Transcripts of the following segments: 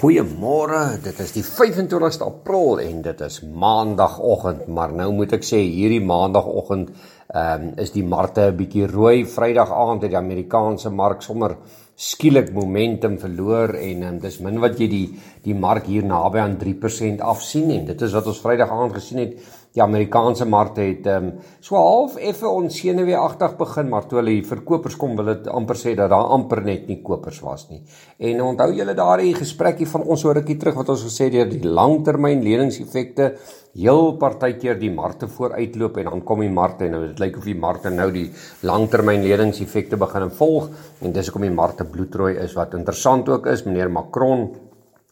Goeiemôre. Dit is die 25ste April en dit is Maandagoggend, maar nou moet ek sê hierdie Maandagoggend ehm um, is die markte 'n bietjie rooi. Vrydag aand het die Amerikaanse mark sommer skielik momentum verloor en um, dis min wat jy die die mark hier naby aan 3% afsien en dit is wat ons Vrydag aand gesien het die Amerikaanse markte het ehm um, so half effe onsenuweeagtig begin, maar toe hulle die verkopers kom, wil dit amper sê dat daar amper net nie kopers was nie. En onthou julle daardie gesprekkie van ons oor rukkie terug wat ons gesê het deur die langtermyn leningseffekte heel partykeer die markte vooruitloop en dan kom die markte en nou dit lyk of die markte nou die langtermyn leningseffekte begin volg en dis hoekom die markte bloedrooi is wat interessant ook is meneer Macron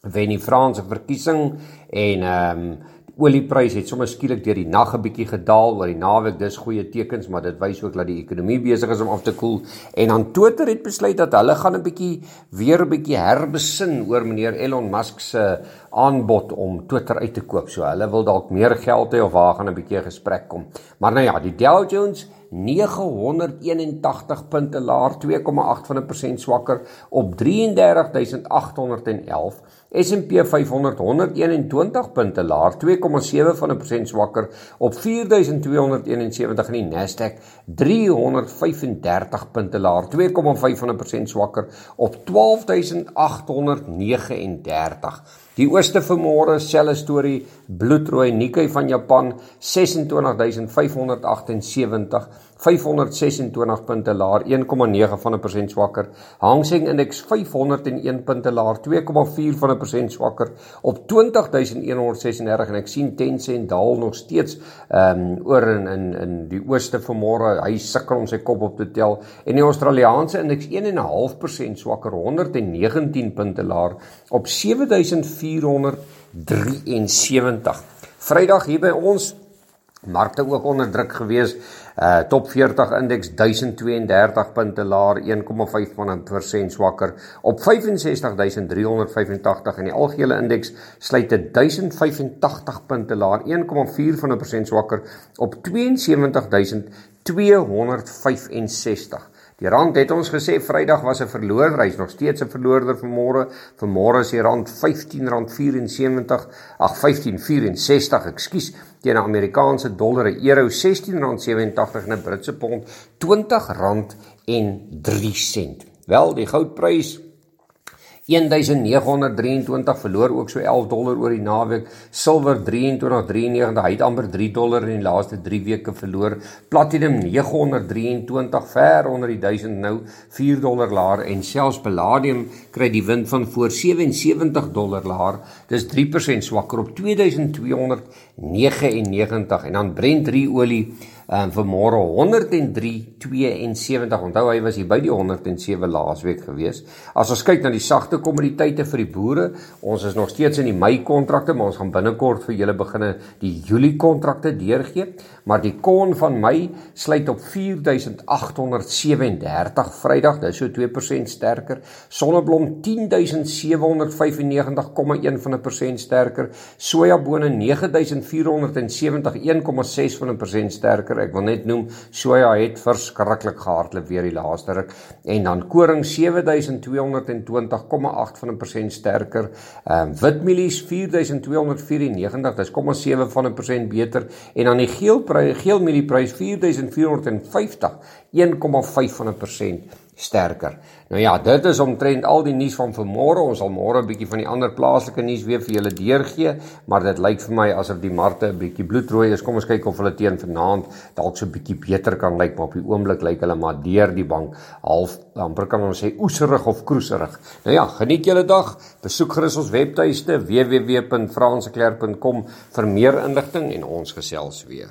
wen die Franse verkiesing en ehm um, Olieprys het sommer skielik deur die nag 'n bietjie gedaal oor die naweek. Dis goeie tekens, maar dit wys ook dat die ekonomie besig is om af te koel. En dan Twitter het besluit dat hulle gaan 'n bietjie weer 'n bietjie herbesin oor meneer Elon Musk se aanbod om Twitter uit te koop. So hulle wil dalk meer geld hê of waar gaan 'n bietjie gesprek kom. Maar nou ja, die Dow Jones 981 punte laer 2,8 van 'n persent swakker op 33811 S&P 500 121 punte laer 2,7 van 'n persent swakker op 4271 en die Nasdaq 335 punte laer 2,5 van 'n persent swakker op 12839 Die ooste vanmôre selfe storie bloedrooi Nikkei van Japan 26578 526 punte laer 1,9 van 'n persent swakker. Hang Seng indeks 501 punte laer 2,4 van 'n persent swakker. Op 20136 en ek sien Tencent daal nog steeds ehm um, oor in in in die ooste vanmôre hy sukkel om sy kop op te tel. En die Australiese indeks 1,5% swakker 119 punte laer. Op 7400 473. Vrydag hier by ons markte ook onder druk gewees. Uh top 40 indeks 1032 punte laer 1,5 van 'n persent swakker op 65385 en die algehele indeks sluit te 1085 punte laer 1,4 van 'n persent swakker op 72265. Die rand het ons gesê Vrydag was 'n verloorder, hy's nog steeds 'n verloorder vir môre. Vir môre is die rand R15.74, ag R15.64, ekskuus, teen 'n Amerikaanse dollar, 'n euro R16.87 en 'n Britse pond R20.03. Wel, die goudprys 1923 verloor ook so 11 dollar oor die naweek. Silwer 23.93, hy het amper 3 dollar in die laaste 3 weke verloor. Platinum 923 ver onder die 1000 nou 4 dollar laer en selfs palladium kry die wind van voor 77 dollar laer. Dis 3% swakker op 2299 en dan Brent 3 olie um, vanmôre 103.72. Onthou hy was hier by die 107 laasweek gewees. As ons kyk na die sagte kommoditeite vir die boere, ons is nog steeds in die Mei kontrakte, maar ons gaan binnekort vir julle beginne die Julie kontrakte deurgee, maar die korn van Mei sluit op 4837 Vrydag, dis so 2% sterker. Sonneblom 10795,1 van 'n persent sterker. Sojabone 9470 1,6 van 'n persent sterker sterker. Ek wil net noem soja het verskriklik gehardloop weer die laaste ruk en dan koring 7220,8 van 'n persent sterker. Ehm um, witmielies 4294, dis 0,7 van 'n persent beter en dan die geelprys geelmielieprys 4450, 1,5 van 'n persent sterker. Nou ja, dit is omtrent al die nuus van vanmôre. Ons sal môre 'n bietjie van die ander plaaslike nuus weer vir julle deurgee, maar dit lyk vir my asof die markte 'n bietjie bloedrooi is. Kom ons kyk of hulle teen vanaand dalk so 'n bietjie beter kan lyk, maar op die oomblik lyk hulle maar deur die bank half amper kan ons sê oeserig of kroeserig. Nou ja, geniet julle dag. Besoek gerus ons webtuiste www.franseklerk.com vir meer inligting en ons gesels weer.